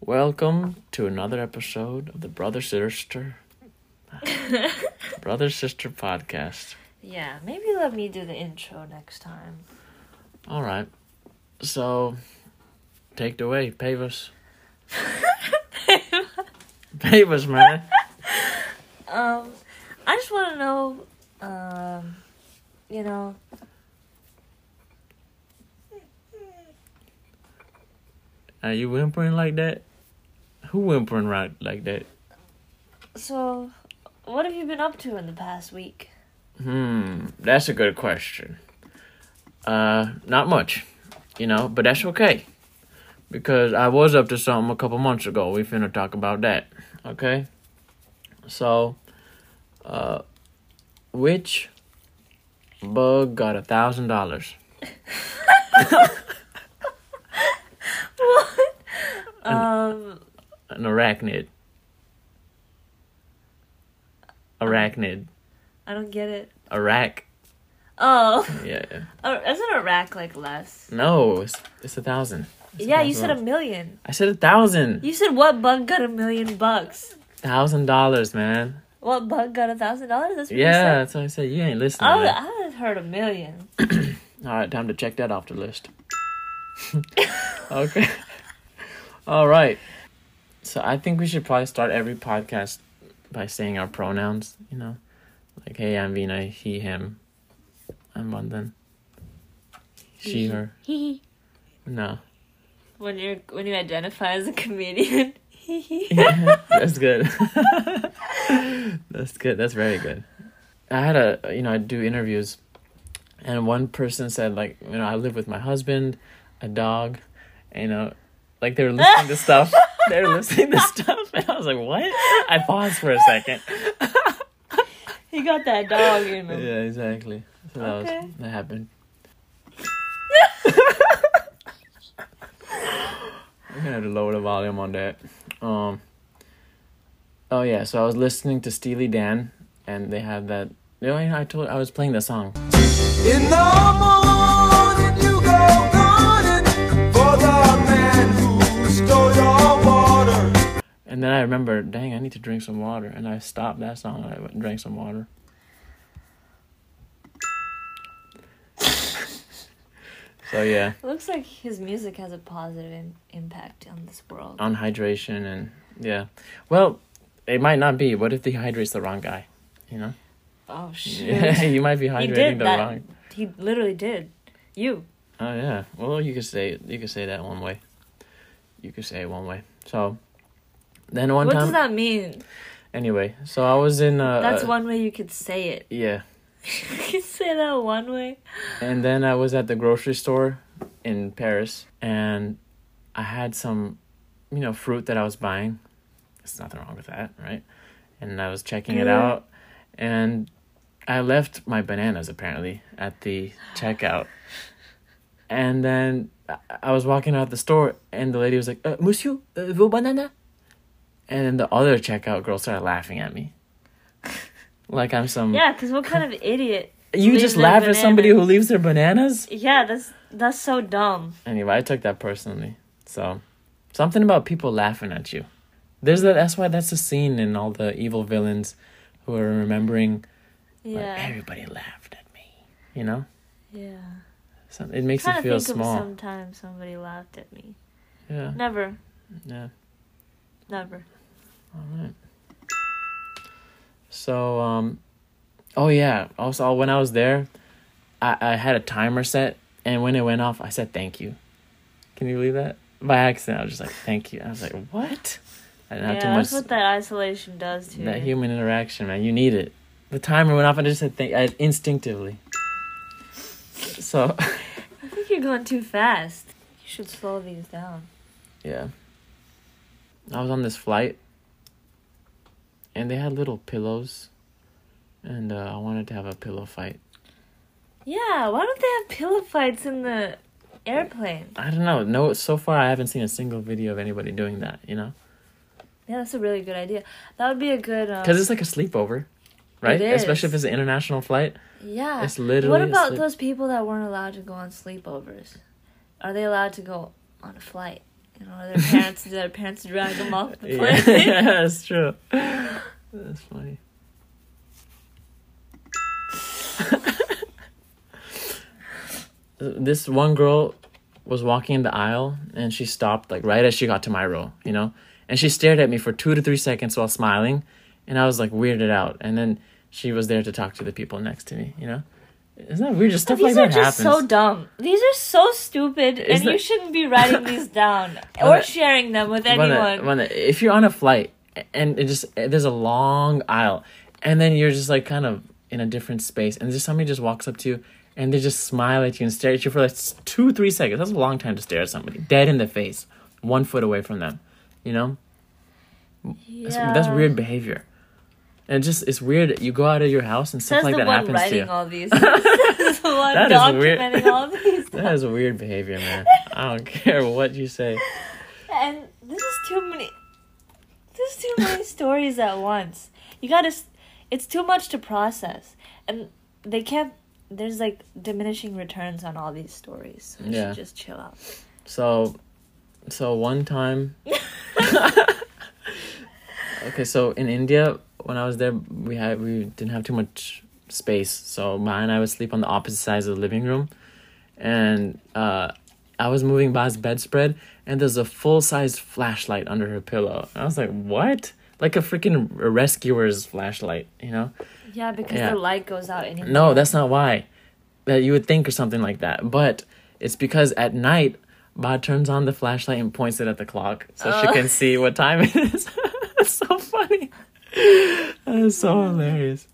Welcome to another episode of the Brother Sister Brother Sister podcast. Yeah, maybe let me do the intro next time. All right. So, take it away, Pavis. Pavis, man. Um, I just want to know, um, you know, Are you whimpering like that? Who whimpering right like that? so what have you been up to in the past week? Hmm, that's a good question. Uh, not much, you know, but that's okay. Because I was up to something a couple months ago. We finna talk about that, okay? So, uh, which bug got a thousand dollars? what? Um, An arachnid. Arachnid. I don't get it. Arac. Oh, Yeah. oh isn't Iraq like less? No, it's, it's a thousand. It's yeah, you thousand said a million. I said a thousand. You said what bug got a million bucks? Thousand dollars, man. What bug got a thousand dollars? That's what you Yeah, that's what I said. You ain't listening. I, man. I heard a million. All right, time to check that off the list. okay. All right. So I think we should probably start every podcast by saying our pronouns. You know, like, "Hey, I'm Vina. He, him. I'm Bandhan. She, her. No, When you're when you identify as a comedian. yeah, that's good. that's good. That's very good. I had a you know I do interviews, and one person said like you know I live with my husband, a dog, and, you know, like they were listening to stuff. They were listening to stuff, and I was like, what? I paused for a second. he got that dog in him. Yeah, exactly. So that Okay. was that happened. I'm gonna have to lower the volume on that. Um. Oh yeah, so I was listening to Steely Dan, and they had that. You know, I told I was playing the song. And then I remember, dang, I need to drink some water. And I stopped that song and I went and drank some water. so, yeah, Looks like his music has a positive impact on this world. on hydration and yeah. Well, it might not be. What if he hydrates the wrong guy? You know? Oh shit! Yeah, you might be hydrating the that. wrong. He literally did. You. Oh, yeah. Well, you could say you could say that one way. You could say it one way. So, then one what time. does that mean? Anyway, so I was in. Uh, That's uh, one way you could say it. Yeah. you could say that one way. And then I was at the grocery store in Paris and I had some, you know, fruit that I was buying. There's nothing wrong with that, right? And I was checking it out and I left my bananas apparently at the checkout. And then I- I was walking out the store and the lady was like, uh, Monsieur, uh, vos bananas? And then the other checkout girl started laughing at me. Like I'm some. Yeah, because what kind of idiot? You just laugh at somebody who leaves their bananas? Yeah, that's that's so dumb. Anyway, I took that personally. So, something about people laughing at you. There's that. That's why that's a scene in all the evil villains who are remembering. Like, Yeah, everybody laughed at me. You know, yeah. so it makes you feel think small. of sometime somebody laughed at me. Yeah, Never, yeah. never. All right. So, um, oh yeah. Also, when I was there, I I had a timer set, and when it went off, I said thank you. Can you believe that? By accident, I was just like thank you. I was like, what? I didn't have yeah, too much that's what that isolation does to you. that you. human interaction, man. You need it. The timer went off, and I just said thank I, instinctively. So, I think you're going too fast. You should slow these down. yeah. I was on this flight, and they had little pillows, and uh, I wanted to have a pillow fight. Yeah, why don't they have pillow fights in the airplane? I don't know. No, so far I haven't seen a single video of anybody doing that. You know, Yeah, that's a really good idea. That would be a good. Um, because it's like a sleepover, right? Especially if it's an international flight. yeah. It's literally. What about sleep- those people that weren't allowed to go on sleepovers? Are they allowed to go on a flight You know, their parents, their parents drag them off the Yeah, plane. yeah, that's true. That's funny. this one girl was walking in the aisle and she stopped like right as she got to my row, you know? And she stared at me for two to three seconds while smiling and I was like weirded out. And then she was there to talk to the people next to me, you know? Isn't that weird? Just stuff These like are just so dumb. These are so stupid, and Isn't you shouldn't be writing these down or that- sharing them with anyone. the- when the- if you're on a flight and it just eh, there's a long aisle and then you're just like kind of in a different space and just somebody just walks up to you and they just smile at you and stare at you for like two three seconds that's a long time to stare at somebody dead in the face one foot away from them you know that's, that's weird behavior and just it's weird you go out of your house and stuff Says like that happens to you all these. Says the one That is weird. all these. that is weird behavior man i don't care what you say And this is too many. This is too many stories at once. You gotta. It's too much to process, and they can't. There's like diminishing returns on all these stories. So you Yeah. should just chill out. So, so one time. okay, so in India, when I was there, we had we didn't have too much space, so Ma and I would sleep on the opposite sides of the living room, and uh, I was moving Ba's bedspread, and there's a full size flashlight under her pillow. And I was like, "What?" Like a freaking rescuer's flashlight, you know? Yeah, because Yeah. the light goes out anymore. No, that's not why. That you would think or something like that. But it's because at night, Ba turns on the flashlight and points it at the clock so she Oh. can see what time it is. it's so funny. That's so hilarious.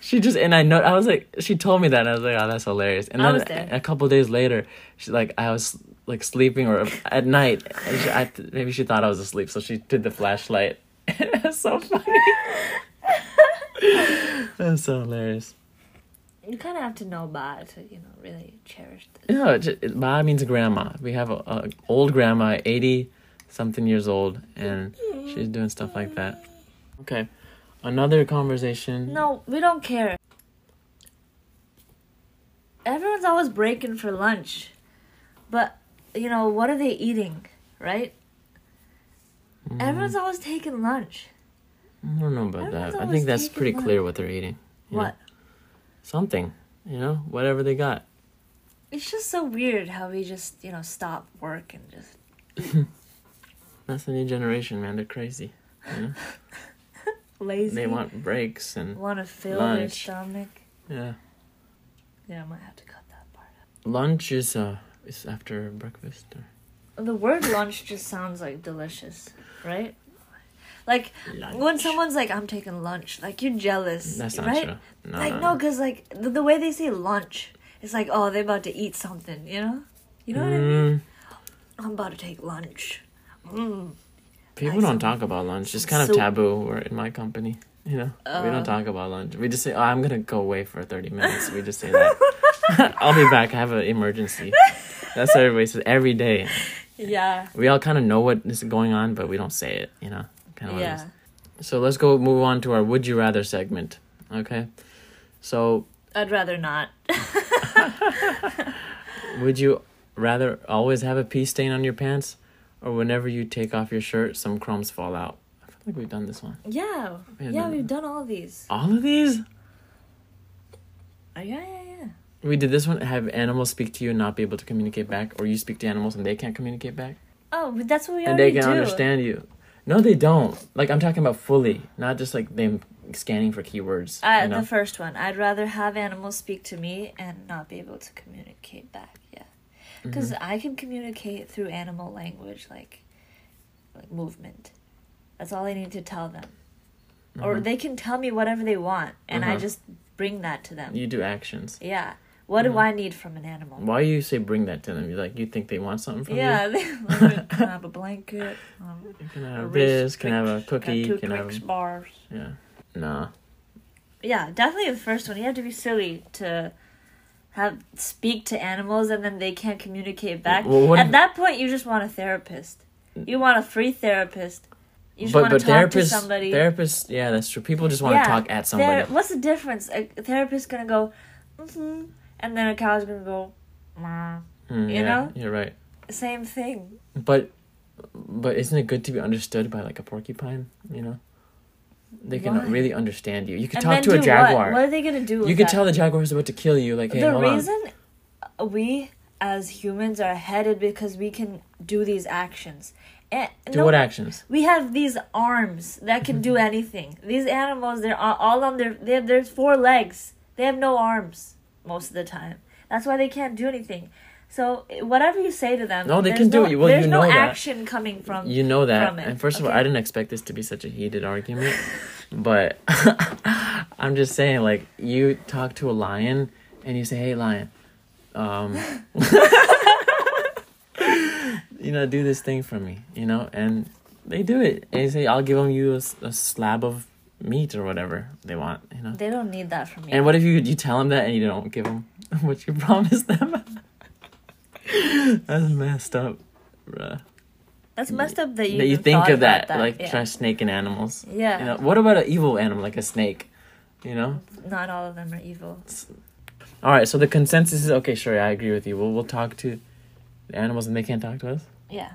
She just and I know I was like she told me that and I was like oh that's hilarious and then there. a couple days later she's like I was like sleeping or at night and she, I, maybe she thought I was asleep so she did the flashlight it's so funny that's so hilarious You kind of have to know Ba to, you know, really cherish this. No, Ba means grandma. We have a, a old grandma, eighty something years old, and she's doing stuff like that. Okay, another conversation. No, we don't care. Everyone's always breaking for lunch. But, you know, what are they eating, right? Mm, Everyone's always taking lunch. I don't know about Everyone's that. I think that's pretty lunch. clear what they're eating. you know? What? Something, you know, whatever they got. It's just so weird how we just, you know, stop work and just That's the new generation, man. They're crazy. You know? lazy. they want breaks and want to fill their lunch. stomach. yeah. Yeah, I might have to cut that part Lunch is uh is after breakfast. Or... The word lunch just sounds like delicious, right? Like when someone's like, "I'm taking lunch," like you're jealous, That's not right? true. No, like no, no, no. because like the, the way they say lunch, it's like oh they're about to eat something, you know? You know what I mean? Mm, I'm about to take lunch. Mm. People don't talk about lunch. It's kind of soup. taboo. We're in my company. You know, we Uh. don't talk about lunch. We just say, "Oh, I'm gonna go away for thirty minutes." We just say that. I'll be back. I have an emergency. That's what everybody says every day. Yeah, We all kind of know what is going on, but we don't say it. You know, kind of. yeah. So let's go move on to our "Would you rather" segment. Okay. So, I'd rather not. would you rather always have a pee stain on your pants, or whenever you take off your shirt, some crumbs fall out? I feel like we've done this one. yeah, Yeah, yeah, we've done all these. All of these. Uh, yeah, yeah, yeah. We did this one. Have animals speak to you and not be able to communicate back, or you speak to animals and they can't communicate back, Oh, but that's what we and they can do. understand you. No, they don't. Like I'm talking about fully, not just like them scanning for keywords. Uh, you know? The first one. I'd rather have animals speak to me and not be able to communicate back. Yeah, because Mm-hmm. I can communicate through animal language, like like movement. That's all I need to tell them, or Mhm. they can tell me whatever they want, and I Uh-huh. just bring that to them. you do actions. Yeah. What do Mhm. I need from an animal? Why do you say bring that to them? You like you think they want something from Yeah, you? they like, can I have a blanket? Um, You can a have Reese this. Can have a cookie. got two Can have bars. yeah. Nah. Yeah, definitely the first one. You have to be silly to have speak to animals and then they can't communicate back. Well, At that point, you just want a therapist. You want a free therapist. You just but want but to talk to somebody. therapists, yeah, that's true. People just want to talk at somebody. what's the difference? A, therapist's gonna go, mm-hmm, and then a cow's gonna go. Hmm, you yeah, know? you're right. Same thing. But But isn't it good to be understood by like a porcupine? You know, they can Why? really understand you. You could And talk to a jaguar. What? what are they gonna do? With You could that? tell the jaguar is about to kill you. Like, hey, the hold on. reason we as humans are headed because we can do these actions. And Do no- what actions? We have these arms that can do anything. These animals, they're all, all on their. They have there's four legs. They have no arms most of the time. That's why they can't do anything. So whatever you say to them, No, they there's can do no, it. Well, there's you no know that. action coming from. You know that. And first of all. I didn't expect this to be such a heated argument, but I'm just saying, like, you talk to a lion and you say, "Hey, lion, um, you know, do this thing for me," you know, and they do it. And you say, "I'll give them you a slab of meat or whatever they want," you know. They don't need that from you. And what if you you tell them that and you don't give them what you promised them? That's messed up, bruh. That's messed up that you. That you think of that, about like yeah. try snake and animals. Yeah. You know, what about an evil animal like a snake? You know. Not all of them are evil. All right. So the consensus is okay. Sure, I agree with you. We'll we'll talk to the animals and they can't talk to us. Yeah.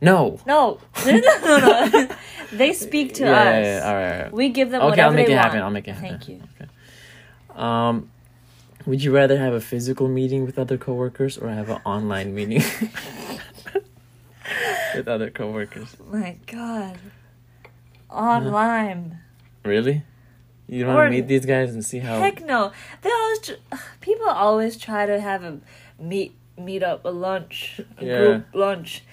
No. No. no, no, no. they speak to yeah, us. yeah, yeah, All right. All right. We give them Okay, whatever I'll make it want. happen. I'll make it happen. Thank you. Um, would you rather have a physical meeting with other coworkers or have an online meeting with other coworkers? My God. Online. Really? You don't Or- want to meet these guys and see how? Heck no. They always tr- people always try to have a meet meet up a lunch, a Yeah. group lunch.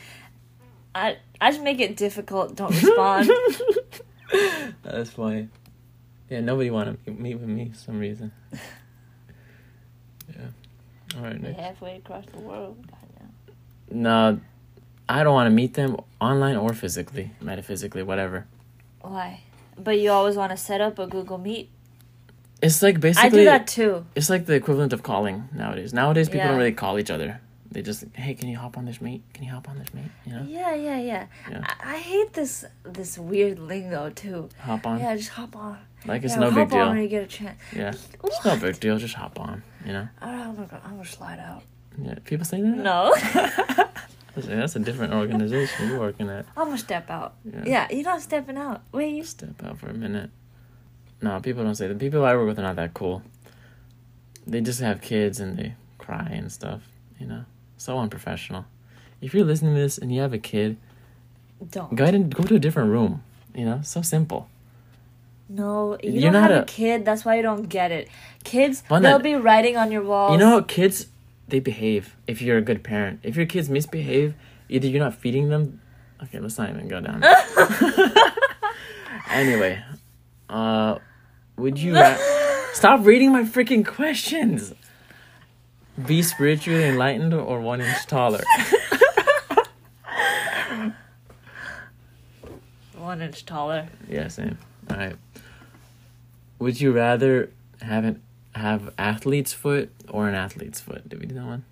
I I just make it difficult. Don't respond. That's funny. Yeah, nobody want to meet with me for some reason. Yeah. All right, next. Halfway across the world. No. No, I don't want to meet them online or physically, metaphysically, whatever. Why? But you always want to set up a Google Meet. It's like basically. I do that too. It's like the equivalent of calling nowadays. Nowadays, people Yeah. don't really call each other. They just, hey, can you hop on this meet? Can you hop on this meet? You know, Yeah, yeah, yeah. Yeah. I, I hate this this weird lingo too. hop on. Yeah, just hop on. Like it's yeah, no hop big on deal. when you get a chance. Yeah, it's no big deal. Just hop on. You know. I don't know. I'm gonna slide out. Yeah, people say that. No, that's a different organization you're working at. I'm gonna step out. Yeah. Yeah, you're not stepping out. Wait, you Step out for a minute. No, people don't say that. People I work with are not that cool. They just have kids and they cry and stuff. You know, so unprofessional. If you're listening to this and you have a kid, don't. go ahead and go to a different room. You know, so simple. No, you You're don't not have a, a- kid. That's why you don't get it. Kids, they'll be writing on your walls. You know, kids they behave if you're a good parent. If your kids misbehave, either you're not feeding them. Okay, let's not even go down. anyway, uh, would you ra- stop reading my freaking questions? Be spiritually enlightened or one inch taller. one inch taller. yeah, same. All right. Would you rather have an have athlete's foot or an athlete's foot? Did we do that one?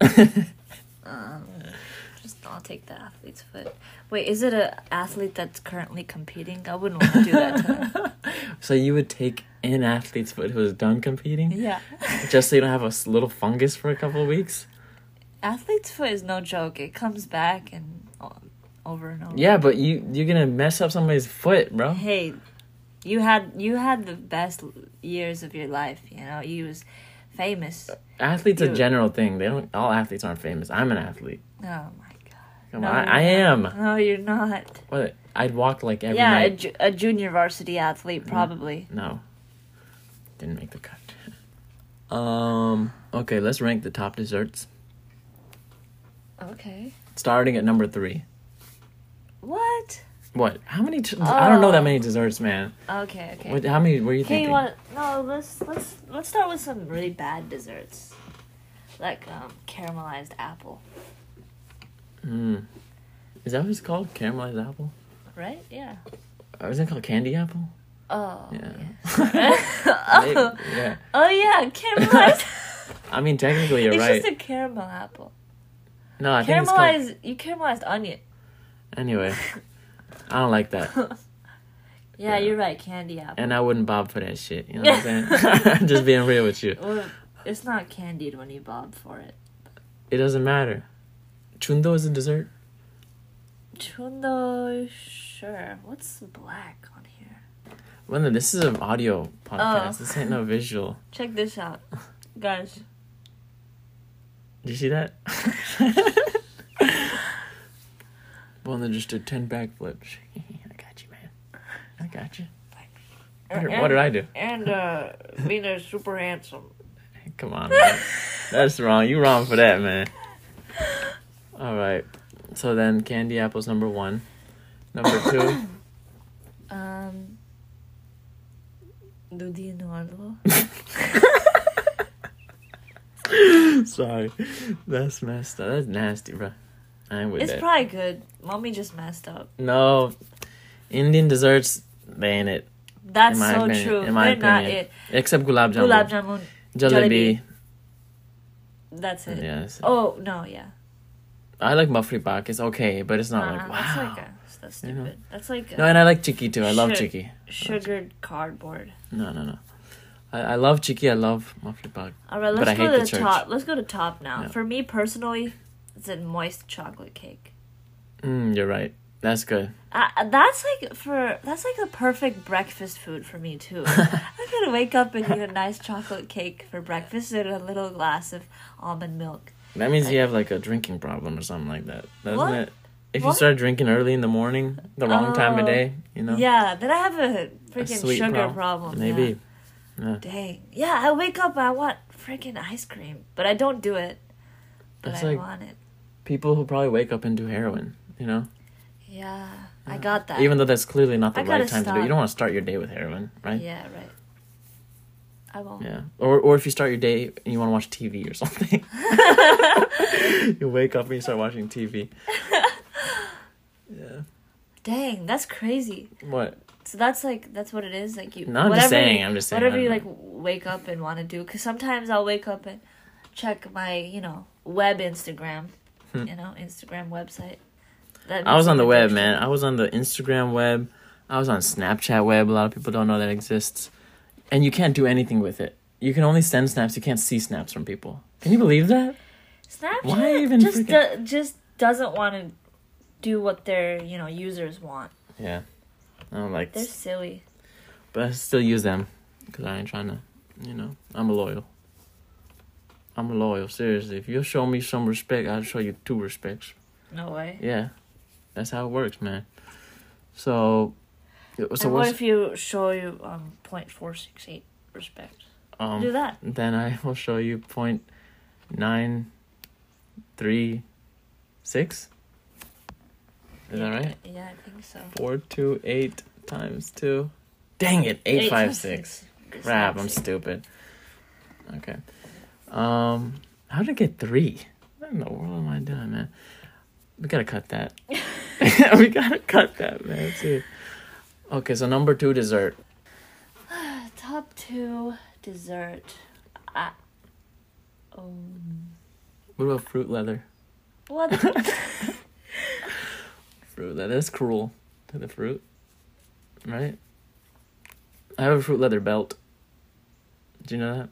Um, just I'll take the athlete's foot. Wait, is it an athlete that's currently competing? I wouldn't want to do that to. So you would take an athlete's foot who is done competing, Yeah. just so you don't have a little fungus for a couple of weeks. Athlete's foot is no joke. It comes back and over and over. Yeah, but you you're gonna mess up somebody's foot, bro. Hey, you had you had the best years of your life. You know, you was famous. Athletes a general thing. They don't. All athletes aren't famous. I'm an athlete. Oh my god. Come No, on, I, I am. No, you're not. What? I'd walk like every yeah, a, ju- a junior varsity athlete probably. No, didn't make the cut. Um. Okay, let's rank the top desserts. Okay. Starting at number three. What? What? How many? I don't know Oh. that many desserts, man. Okay, okay. What? How many were you Okay, thinking? you want no? Let's let's let's start with some really bad desserts, like um, caramelized apple. Mm. Is that what it's called? Caramelized apple? Right? Yeah. Or is it called candy apple? Oh. Yeah. yes. Maybe, oh. yeah. oh yeah, caramelized. I mean, technically, you're it's right. It's just a caramel apple. no, I think it's called. Caramelized. You caramelized onion. Anyway, I don't like that, Yeah, Yeah. you're right. Candy apple. and I wouldn't bob for that shit. You know what I'm saying? just being real with you. Well, it's not candied when you bob for it. It doesn't matter. Chundo is a dessert. Chundo, sure. What's black on here? Well, this is an audio podcast. Oh. This ain't no visual. Check this out, guys. Did you see that? One that just did 10 backflips. I got you, man. I got you. What did, what did I do? And uh, Vina's super handsome. Come on, man. That's wrong. You wrong for that, man. All right. So then, candy apples number one. Number two. Um, Dudino Sorry, that's messed up. That's nasty, bro. I with It's that. probably good. Mommy just messed up. no, Indian desserts ban it. That's so opinion- true. in my They're not it. Except gulab jamun. Gulab jamun. Jalebi. That's it. Yes. Oh no, yeah. I like muffli pak. It's okay, but it's not Nah, like wow. That's like a, that's You know? stupid. That's like a no, and I like chiki too. I love chiki. sugared cardboard. No, no, no. I, I love chiki. I love muffli pak. All right, let's I go to the the top. Let's go to top now. Yeah. For me personally, it's a moist chocolate cake. Mm, you're right. That's good. Uh, that's like for that's like a perfect breakfast food for me too. I'm gonna wake up and eat a nice chocolate cake for breakfast and a little glass of almond milk. That means you have like a drinking problem or something like that, doesn't What? it? If you start drinking early in the morning, the wrong time of Oh. day, you know, Yeah, then I have a a freaking sweet sugar prob- problem. Maybe. yeah. Dang. Yeah, I wake up. I want freaking ice cream, but I don't do it. But That's I like- want it. People who probably wake up and do heroin, you know, Yeah, I got that. even though that's clearly not the I right time to do. it. You don't want to start your day with heroin, right? Yeah, right. I won't. Yeah. Or or if you start your day and you want to watch TV or something, you wake up and you start watching TV. Yeah. Dang, that's crazy. What? So that's like that's what it is. Like you. No, I'm just saying, I'm just saying, Whatever you like wake up and want to do, because sometimes I'll wake up and check my you know web Instagram, Hmm. you know Instagram website. I was on the web, man. I was on the Instagram web. I was on Snapchat web. A lot of people don't know that exists. And you can't do anything with it. You can only send snaps. You can't see snaps from people. Can you believe that? Snapchat Why even just freaking- do, just doesn't want to do what their you know users want. Yeah. I don't like They're silly. But I still use them because I ain't trying to, you know, I'm a loyal. I'm loyal. Seriously, if you show me some respect, I'll show you two respects. No way. Yeah, that's how it works, man. So, so and what if you show you um point four six eight respect? do um? that. Then I will show you point nine three six. Is that right? Yeah, I think so. Four two eight times two. Dang it! Eight five six. Crap, I'm stupid. Okay. Um, how did I get three? What in the world am I doing, man? We gotta cut that. we gotta cut that, man. Okay, so number two dessert. Top two dessert. I, um, What about fruit leather? what? Fruit leather. That's cruel to the fruit, right? I have a fruit leather belt. Do you know that?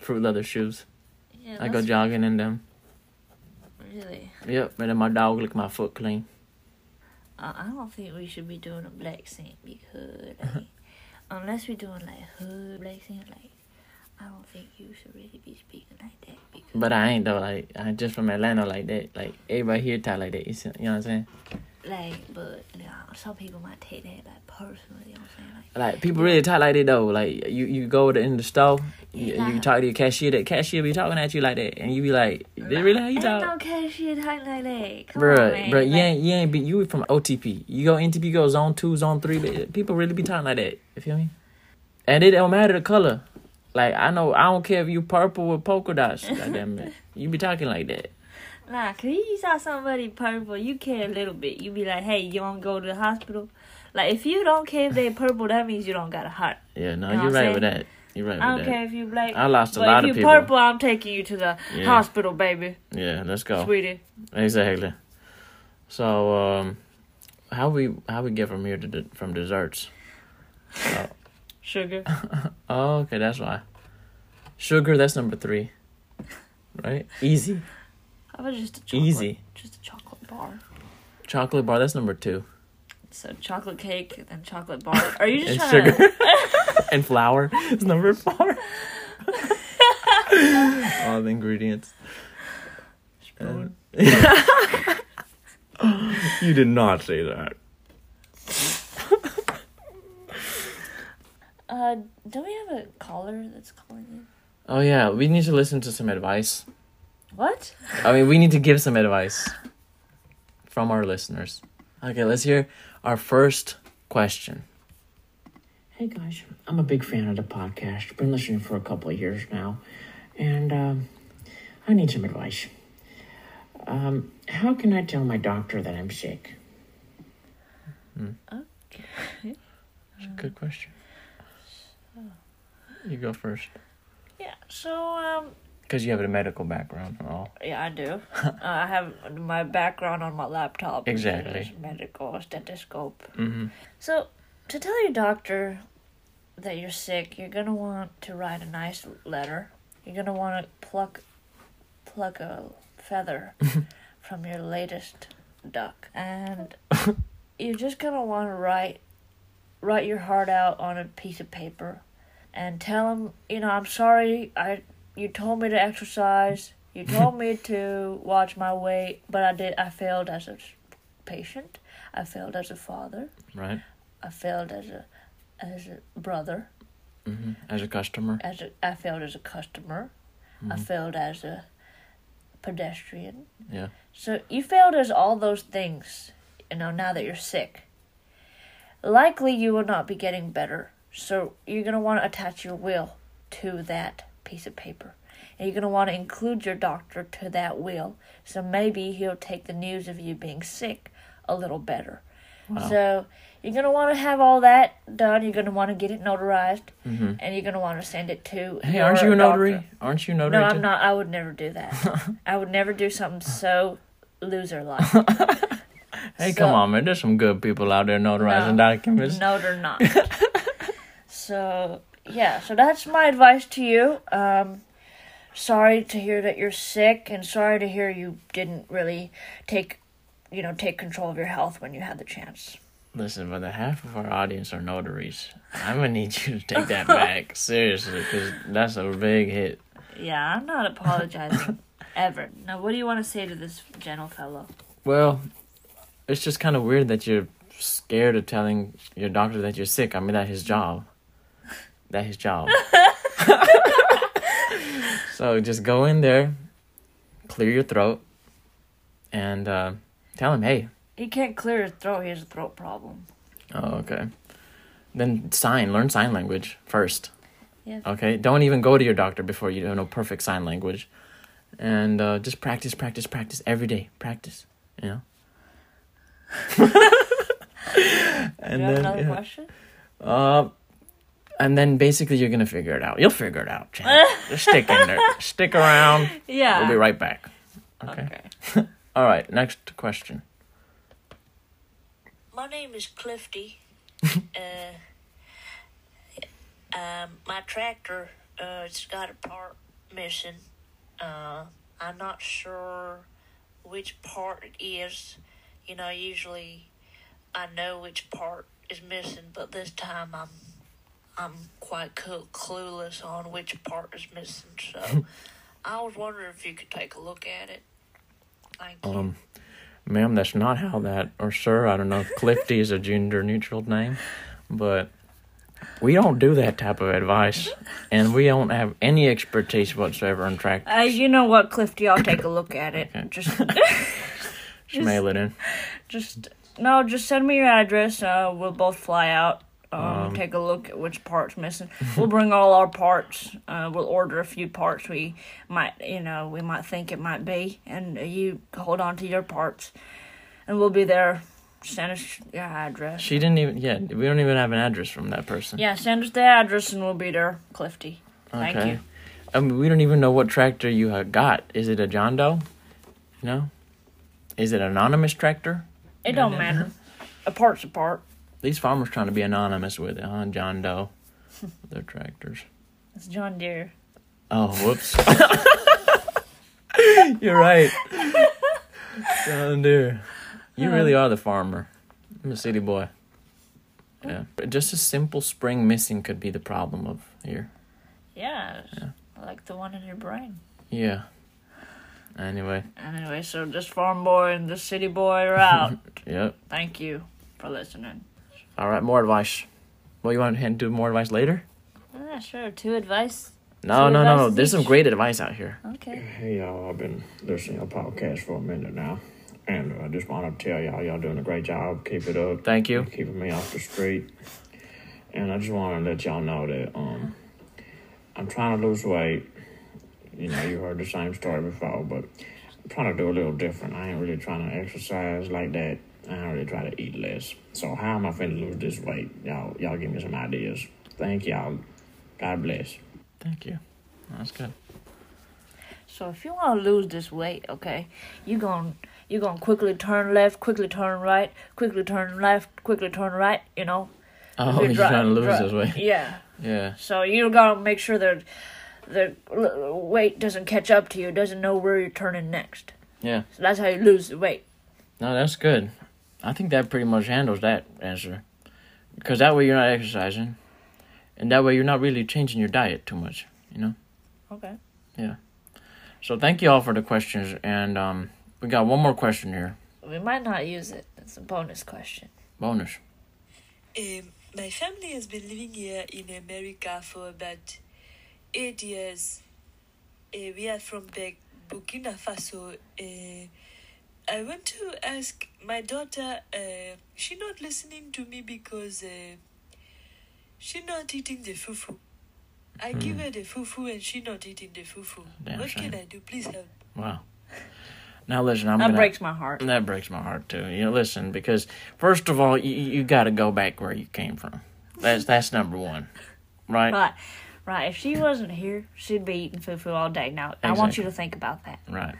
Fruit leather shoes. yeah, I go jogging in them. really. Yep, and then my dog lick my foot clean. Uh, I don't think we should be doing a blaccent because like, unless we're doing like hood blaccent, like I don't think you should really be speaking like that because But I ain't though. Like I just from Atlanta like that. Like everybody here talk like that. You, see, you know what I'm saying? Like, but yeah, some people might take that like personally. You know what I'm saying? Like, Like people really talk like that though. Like you, you go to in the store, you, you talk to your cashier. That cashier be talking at you like that, and you be like, "They really how you ain't talk?" no cashier talking like that. Come Bruh, on, bruh, you ain't you ain't be you from OTP. You go NTP, go zone two, zone three. but People really be talking like that. You feel me? And it don't matter the color. Like I know I don't care if you purple with polka dots. Goddamn it, you be talking like that. Nah, cause you saw somebody purple, you care a little bit. You be like, hey, you want to go to the hospital? Like, if you don't care if they purple, that means you don't got a heart. Yeah, no, You know you're right with that. You're right I don't that. care if you black. I lost a lot if of you people. purple, I'm taking you to the Yeah. hospital, baby, Yeah, let's go. sweetie. Exactly. So, um, how we how we get from here to de- from desserts? Sugar. Oh, okay, that's why. Sugar, that's number three. Right? Easy, How about just a chocolate? easy. Just a chocolate bar. Chocolate bar. That's number two. So chocolate cake, then chocolate bar. Are you just And trying sugar to? and flour is number four. All the ingredients. Spoon. you did not say that. Uh, don't we have a caller that's calling you? Oh yeah, we need to listen to some advice. What? I mean, we need to give some advice from our listeners. Okay, let's hear our first question. Hey guys, I'm a big fan of the podcast. Been listening for a couple of years now, and um, I need some advice. Um, how can I tell my doctor that I'm sick? Hmm. Okay. That's a Good question. You go first. Yeah. So um, Because you have a medical background and all. yeah, I do. uh, I have my background on my laptop. Exactly. Medical stethoscope. Mm-hmm. So, to tell your doctor that you're sick, you're gonna want to write a nice letter. You're gonna want to pluck, pluck a feather from your latest duck, and you're just gonna want to write, write your heart out on a piece of paper, and tell him, you know, I'm sorry. I, you told me to exercise. You told me to watch my weight, but I did. I failed as a patient. I failed as a father. Right? I failed as a as a brother, Mm-hmm. As a customer. as a I failed as a customer, I failed as a pedestrian. Yeah. So you failed as all those things, you know, now that you're sick. Likely you will not be getting better. So you're going to want to attach your will to that piece of paper. And you're going to want to include your doctor to that will. So maybe he'll take the news of you being sick a little better. Wow. So you're going to want to have all that done. You're going to want to get it notarized. Mm-hmm. And you're going to want to send it to Hey, aren't you a notary? doctor. Aren't you a notary? No, I'm not. I would never do that. I would never do something so loser like. Hey, So- come on, man. There's some good people out there notarizing No. documents. No, they're not. so yeah, so that's my advice to you. Um, sorry to hear that you're sick, and sorry to hear you didn't really take, you know, take control of your health when you had the chance. Listen, but the half of our audience are notaries. I'm gonna need you to take that back seriously, because that's a big hit. Yeah, I'm not apologizing ever. Now, what do you want to say to this gentle fellow? Well, it's just kind of weird that you're scared of telling your doctor that you're sick. I mean, that's his job. That's his job. so just go in there, clear your throat, and uh, tell him, hey, He can't clear his throat. He has a throat problem. oh, okay. Then sign, learn sign language first. Yeah. Okay, don't even go to your doctor before you know perfect sign language, and uh, just practice, practice, practice every day. Practice, you know. and you have then, another yeah. question? Uh, and then basically you're gonna figure it out. You'll figure it out, Jen. Just stick in there. Stick around. Yeah. We'll be right back. Okay. okay. All right. Next question. My name is Clifty. uh, um, my tractor, uh, it's got a part missing. Uh, I'm not sure which part it is. You know, usually I know which part is missing, but this time I'm I'm quite cl- clueless on which part is missing. So I was wondering if you could take a look at it. Thank you. Um, ma'am, that's not how that, or sir, I don't know if Clifty is a gender neutral name, but we don't do that type of advice, and we don't have any expertise whatsoever on track. Uh, you know what, Clifty? I'll take a look at it. Okay. Just, Just mail it in. just no, just send me your address. Uh, we'll both fly out. Um, Um. take a look at which part's missing. We'll bring all our parts. Uh, we'll order a few parts we might, you know, we might think it might be, and you hold on to your parts, and we'll be there. Send us your address. She didn't even. Yeah, we don't even have an address from that person. Yeah, send us the address, and we'll be there, Clifty. Thank Okay. you. I mean, we don't even know what tractor you have got. Is it a John Doe? No. Is it an anonymous tractor? It don't matter. A part's a part. These farmers trying to be anonymous with it, huh? John Doe. Their tractors. It's John Deere. Oh, whoops. You're right. John Deere. You really are the farmer. I'm a city boy. Yeah. But just a simple spring missing could be the problem of here. Yeah, like the one in your brain. Yeah. Anyway. Anyway, so this farm boy and this city boy are out. Yep. Thank you for listening. All right. More advice. Well, you want to do more advice later? Yeah, sure. Two advice. No, Two no, no, no. advices There's some great advice out here. Okay. Hey y'all, I've been listening to your podcast for a minute now, and I just want to tell y'all, y'all doing a great job. Keep it up. Thank you. Keeping me off the street. And I just want to let y'all know that um, I'm trying to lose weight. You know, you heard the same story before, but I'm trying to do a little different. I ain't really trying to exercise like that. I ain't really try to eat less. So how am I finna lose this weight? Y'all, y'all give me some ideas. Thank y'all. God bless. Thank you. That's good. So if you want to lose this weight, okay, you gon' you gonna quickly turn left, quickly turn right, quickly turn left, quickly turn right. You know. Oh, You're you're dri- trying to lose dri- this weight. Yeah. Yeah. So you gotta make sure that the weight doesn't catch up to you, doesn't know where you're turning next. Yeah. So that's how you lose the weight. No, that's good. I think that pretty much handles that answer. Because that way you're not exercising. And that way you're not really changing your diet too much, you know? Okay. Yeah. So thank you all for the questions. And um, we got one more question here. We might not use it. It's a bonus question. Bonus. Um, my family has been living here in America for about eight years. Uh, we are from Bek- Burkina Faso. Uh, I want to ask my daughter. Uh, she not listening to me because uh, she not eating the fufu. I give her the fufu and she not eating the fufu. Damn what shame. can I do? Please help. Wow. Now listen, I'm that gonna. breaks my heart. That breaks my heart too. You know, listen, because first of all, you you got to go back where you came from. That's that's number one, right? Right. Right. If she wasn't here, she'd be eating fufu all day. Now, I want you to think about that. Right.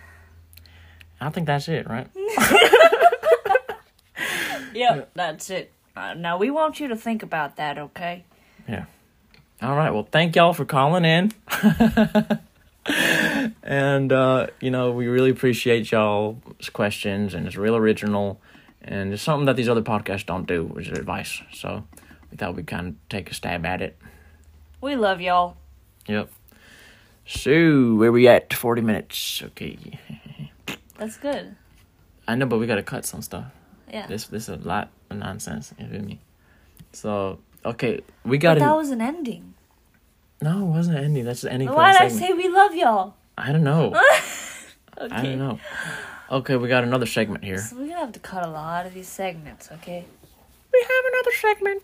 I think that's it, right? Yep. That's it. Uh, now, we want you to think about that, okay? Yeah. All right. Well, thank y'all for calling in. and uh, you know, we really appreciate y'all's questions, and it's real original, and it's something that these other podcasts don't do, which is advice. So we thought we'd kind of take a stab at it. We love y'all. Yep. So where we at? Forty minutes. Okay. That's good. I know, but we gotta cut some stuff. Yeah. This this is a lot of nonsense. You feel me? So okay, we gotta. that was an ending. no, it wasn't ending. That's the ending. Why did I say we love y'all? I don't know. Okay. I don't know. Okay, we got another segment here. So we're gonna have to cut a lot of these segments, okay? We have another segment.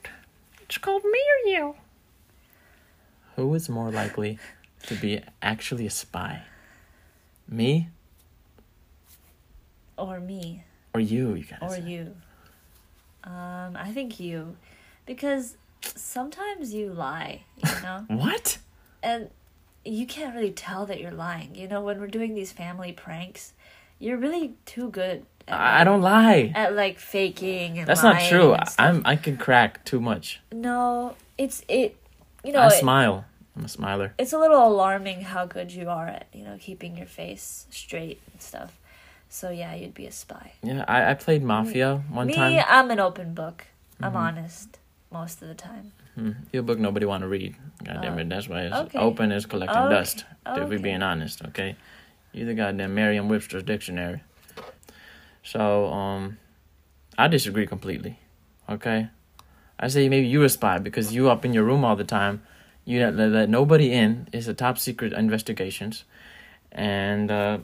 It's called Me or You. Who is more likely to be actually a spy? Me Or me. or you? You gotta Or say. you. Um, I think you. Because sometimes you lie, you know? What? and you can't really tell that you're lying. You know, when we're doing these family pranks, you're really too good at, I I don't lie. at like faking and That's not true. I'm I can crack too much. No, it's it. You know, I it- smile. I'm a smiler. it's a little alarming how good you are at you know keeping your face straight and stuff. So yeah, you'd be a spy. Yeah, I, I played Mafia one Me, time. Mm-hmm. I'm an open book. I'm honest most of the time. Hmm, Your book nobody want to read. God damn Oh. it, that's why it's Okay. open as collecting Okay. dust. If we Okay. being honest, okay? You the goddamn Merriam-Webster's dictionary. So, um, I disagree completely. Okay, I say maybe you a spy because you up in your room all the time. You don't let, let nobody in. It's a top secret investigations, and uh,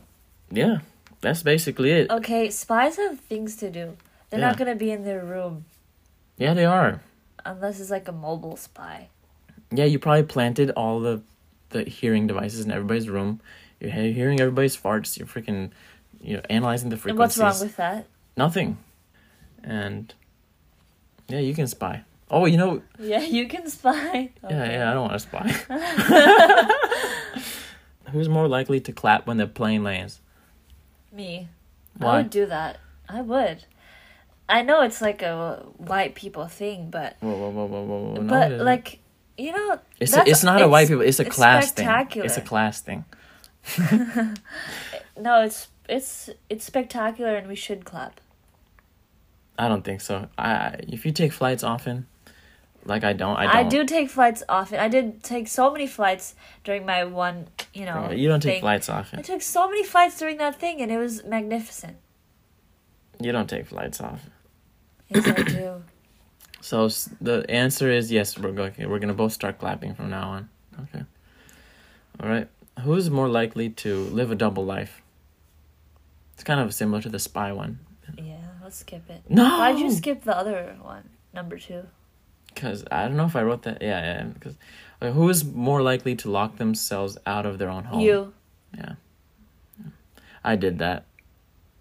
yeah, that's basically it. Okay, spies have things to do. They're Yeah. not gonna be in their room Yeah, they are. unless it's like a mobile spy. Yeah, you probably planted all the the hearing devices in everybody's room. You're hearing everybody's farts. You're freaking, you know, analyzing the And frequencies. what's wrong with that? nothing? And yeah, you can spy. Oh, you know, Yeah, you can spy. yeah, yeah. I don't want to spy. Who's more likely to clap when the plane lands? Me. I would do that. I would. I know it's like a white people thing, but Whoa, whoa, whoa, whoa, whoa! No, but like you know, it's a, it's not a white people. It's a it's class thing. It's a class thing. No, it's it's it's spectacular, and we should clap. I don't think so. I if you take flights often, like I don't, I don't. I do take flights often. I did take so many flights during my one, you know. Bro, you don't take thing. flights often. I took so many flights during that thing, and it was magnificent. You don't take flights often. Yes, I do. So the answer is yes. We're going. We're gonna both start clapping from now on. Okay. All right. Who is more likely to live a double life? It's kind of similar to the spy one. Yeah, let's skip it. No. Why'd you skip the other one, number two? Because I don't know if I wrote that. Yeah, yeah. Because who is more likely to lock themselves out of their own home? You. Yeah. I did that.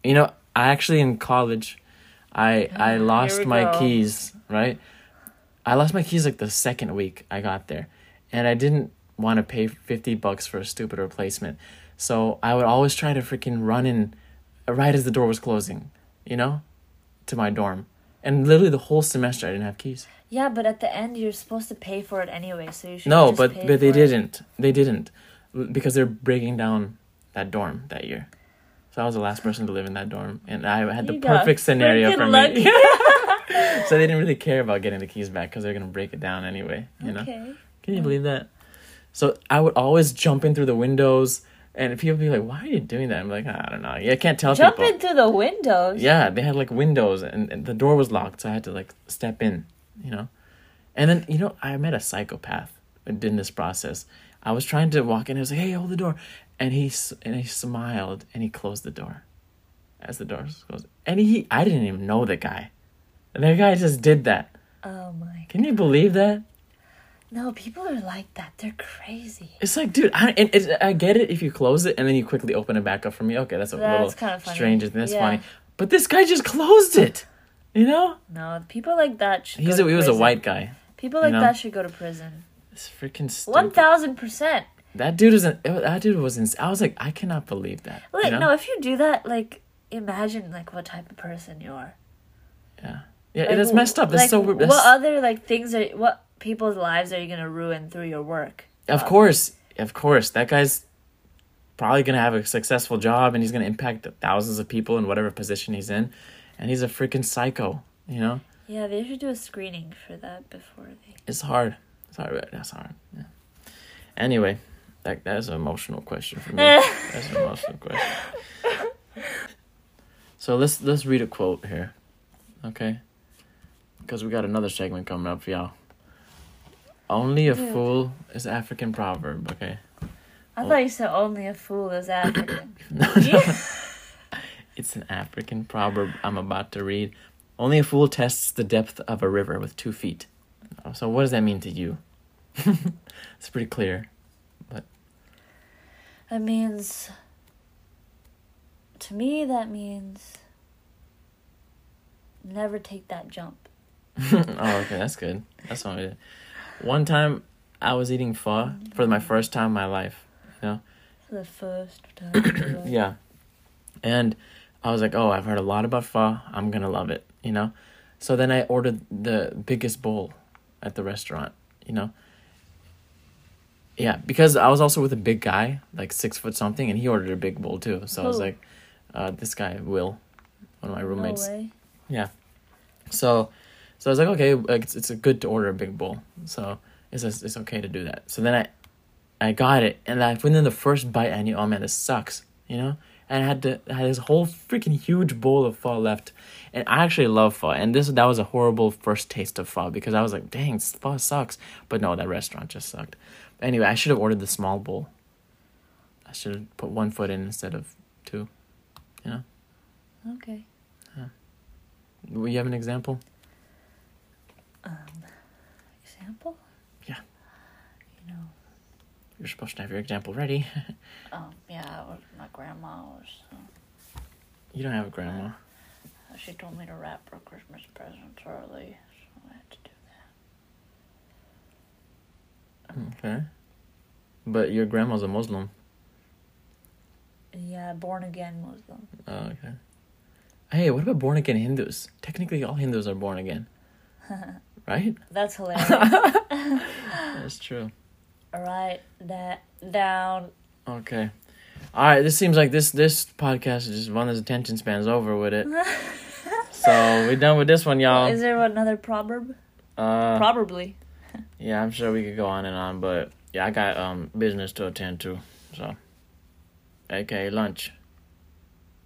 You know, I actually in college, I I ah, lost my go. keys. Right, I lost my keys like the second week I got there, and I didn't want to pay fifty bucks for a stupid replacement. So I would always try to freaking run in, right as the door was closing, you know, to my dorm. And literally the whole semester I didn't have keys. Yeah, but at the end you're supposed to pay for it anyway, so you should. No, just but but they it. didn't. They didn't because they're breaking down that dorm that year. So I was the last person to live in that dorm, and I had the You got perfect scenario for lucky. me. so they didn't really care about getting the keys back because they're gonna break it down anyway. You know? Okay. Can you believe that? So I would always jump in through the windows, and people be like, "Why are you doing that?" I'm like, "I don't know. Yeah, I can't tell Jump people." in through the windows. Yeah, they had like windows and, and the door was locked, so I had to like step in, you know. And then you know I met a psychopath in this process. I was trying to walk in. I was like, "Hey, hold the door," and he and he smiled and he closed the door as the door closed. And he, I didn't even know the guy. And the guy just did that. Oh my. Can you believe that? No, people are like that. They're crazy. It's like, dude, I and it, I get it if you close it and then you quickly open it back up for me. Okay, that's a That's little kinda funny. strange and that's Yeah. funny. But this guy just closed it. You know, No, people like that should. he's go a, he was a white guy. People you like know? that should go to prison. It's freaking stupid. One thousand percent. That dude is an, that dude was ins- I was like, I cannot believe that. Like, you know? no, if you do that, like, imagine like what type of person you are. Yeah, yeah, Like, that's messed up. That's like, so weird. What other like things are what people's lives are you gonna ruin through your work? of uh, course, of course, that guy's probably gonna have a successful job and he's gonna impact thousands of people in whatever position he's in, and he's a freaking psycho. You know, Yeah, they should do a screening for that before they. it's hard. It's hard. That's hard. Yeah. Anyway, that that is an emotional question for me. That's an emotional question. So let's let's read a quote here, okay? Because we got another segment coming up for y'all. Only a Dude. fool is African proverb, okay? I thought oh. you said only a fool is African. no, no. It's an African proverb I'm about to read. Only a fool tests the depth of a river with two feet. Oh, So what does that mean to you? it's pretty clear. but it means. To me, that means. Never take that jump. oh, okay, that's good. That's what I did. One time, I was eating pho for my first time in my life. You know. For the first time. Yeah, and I was like, "Oh, I've heard a lot about pho. I'm gonna love it," you know. So then I ordered the biggest bowl at the restaurant, you know. Yeah, because I was also with a big guy, like six foot something, and he ordered a big bowl too. So I was like, uh, "This guy Will, one of my No roommates." way. So, so I was like, okay, like, it's it's good to order a big bowl. So it's it's okay to do that. So then I, I got it, and like within the first bite, I knew, oh man, this sucks, you know. And I had to I had this whole freaking huge bowl of pho left, and I actually love pho. And this that was a horrible first taste of pho because I was like, dang, pho sucks. But no, that restaurant just sucked. Anyway, I should have ordered the small bowl. I should have put one foot in instead of two. you know. Okay. Will you have an example? Example? Yeah. You know. You're supposed to have your example ready. Oh, yeah, my grandma was. Uh, You don't have a grandma. she told me to wrap her Christmas presents early, so I had to do that. Okay. But your grandma's a Muslim. Yeah, born again Muslim. Oh, okay. Hey, what about born again Hindus? Technically, all Hindus are born again. right? That's hilarious. That's true. Write that down. Okay. All right. This seems like this this podcast is just one of his attention spans over with it. So we're done with this one, y'all. Is there another proverb? Uh, Probably. yeah, I'm sure we could go on and on, but yeah, I got um business to attend to. So, aka lunch.